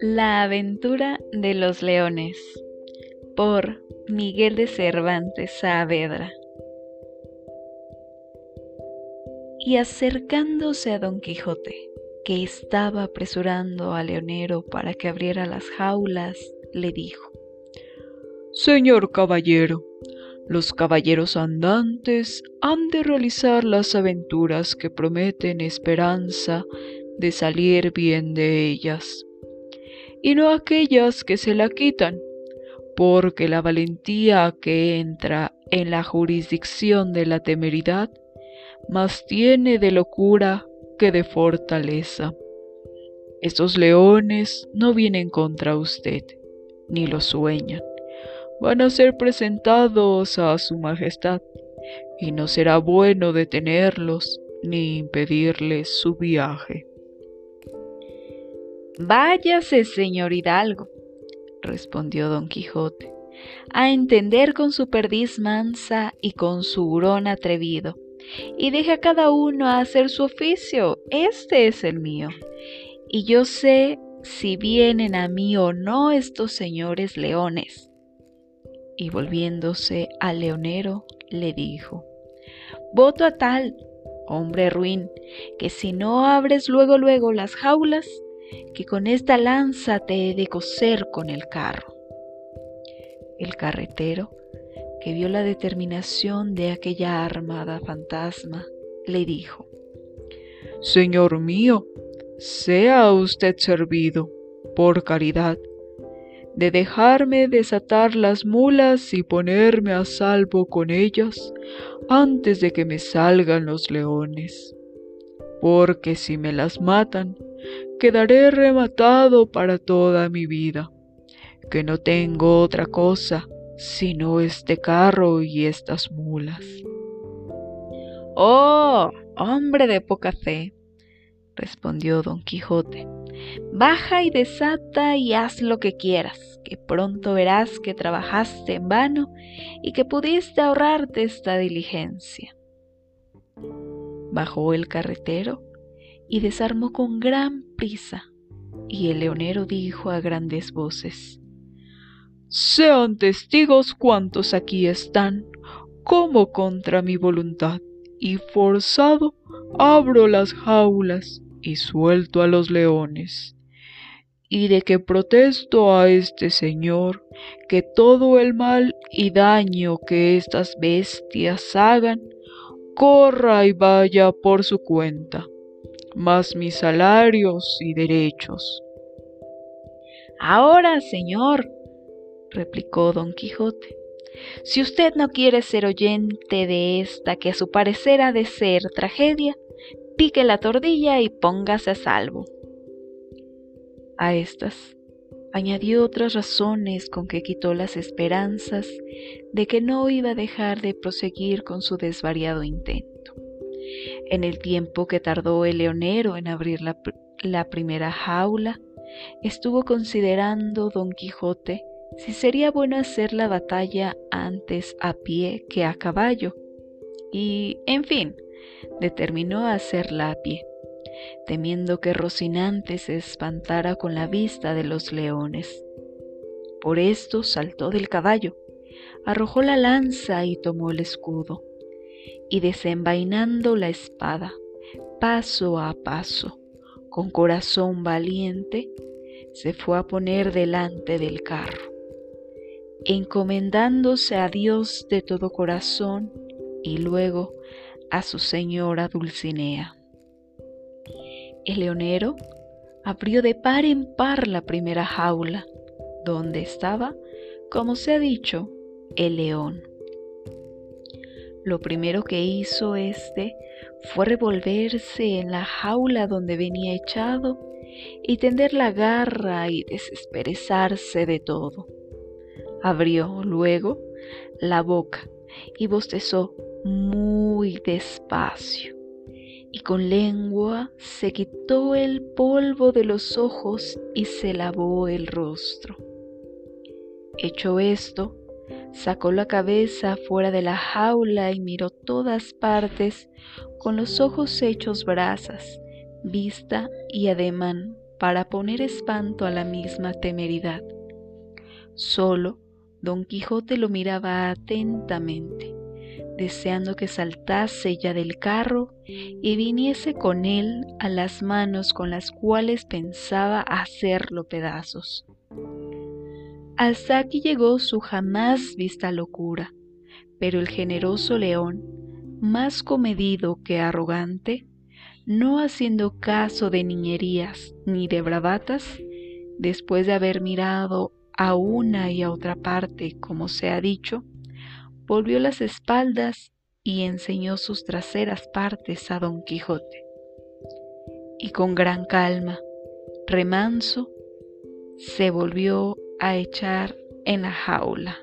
La aventura de los leones por Miguel de Cervantes Saavedra. Y acercándose a Don Quijote, que estaba apresurando al leonero para que abriera las jaulas, le dijo Señor caballero, los caballeros andantes han de realizar las aventuras que prometen esperanza de salir bien de ellas y no aquellas que se la quitan, porque la valentía que entra en la jurisdicción de la temeridad más tiene de locura que de fortaleza. Estos leones no vienen contra usted, ni lo sueñan. Van a ser presentados a su majestad, y no será bueno detenerlos ni impedirles su viaje. Váyase, señor Hidalgo, respondió don Quijote, a entender con su perdiz mansa y con su hurón atrevido, y deje a cada uno a hacer su oficio, este es el mío, y yo sé si vienen a mí o no estos señores leones. Y volviéndose al leonero, le dijo, Voto a tal, hombre ruin, que si no abres luego luego las jaulas, que con esta lanza te he de coser con el carro. El carretero, que vio la determinación de aquella armada fantasma, le dijo, Señor mío, sea usted servido, por caridad, de dejarme desatar las mulas y ponerme a salvo con ellas antes de que me salgan los leones, porque si me las matan, quedaré rematado para toda mi vida, que no tengo otra cosa sino este carro y estas mulas. Oh, hombre de poca fe, respondió don Quijote, baja y desata y haz lo que quieras, que pronto verás que trabajaste en vano y que pudiste ahorrarte esta diligencia. Bajó el carretero y desarmó con gran prisa. Y el leonero dijo a grandes voces, Sean testigos cuantos aquí están, como contra mi voluntad, y forzado abro las jaulas y suelto a los leones. Y de que protesto a este señor que todo el mal y daño que estas bestias hagan, corra y vaya por su cuenta más mis salarios y derechos. Ahora, señor, replicó don Quijote, si usted no quiere ser oyente de esta que a su parecer ha de ser tragedia, pique la tordilla y póngase a salvo. A estas añadió otras razones con que quitó las esperanzas de que no iba a dejar de proseguir con su desvariado intento. En el tiempo que tardó el leonero en abrir la, primera jaula, estuvo considerando don Quijote si sería bueno hacer la batalla antes a pie que a caballo, y, en fin, determinó hacerla a pie, temiendo que Rocinante se espantara con la vista de los leones. Por esto saltó del caballo, arrojó la lanza y tomó el escudo y desenvainando la espada, paso a paso, con corazón valiente, se fue a poner delante del carro, encomendándose a Dios de todo corazón y luego a su señora Dulcinea. El leonero abrió de par en par la primera jaula, donde estaba, como se ha dicho, el león lo primero que hizo éste fue revolverse en la jaula donde venía echado y tender la garra y desesperezarse de todo. Abrió luego la boca y bostezó muy despacio y con lengua se quitó el polvo de los ojos y se lavó el rostro. Hecho esto, Sacó la cabeza fuera de la jaula y miró todas partes con los ojos hechos brasas, vista y ademán para poner espanto a la misma temeridad. Solo don Quijote lo miraba atentamente, deseando que saltase ya del carro y viniese con él a las manos con las cuales pensaba hacerlo pedazos. Hasta aquí llegó su jamás vista locura, pero el generoso león, más comedido que arrogante, no haciendo caso de niñerías ni de bravatas, después de haber mirado a una y a otra parte, como se ha dicho, volvió las espaldas y enseñó sus traseras partes a don Quijote. Y con gran calma, remanso, se volvió a echar en la jaula.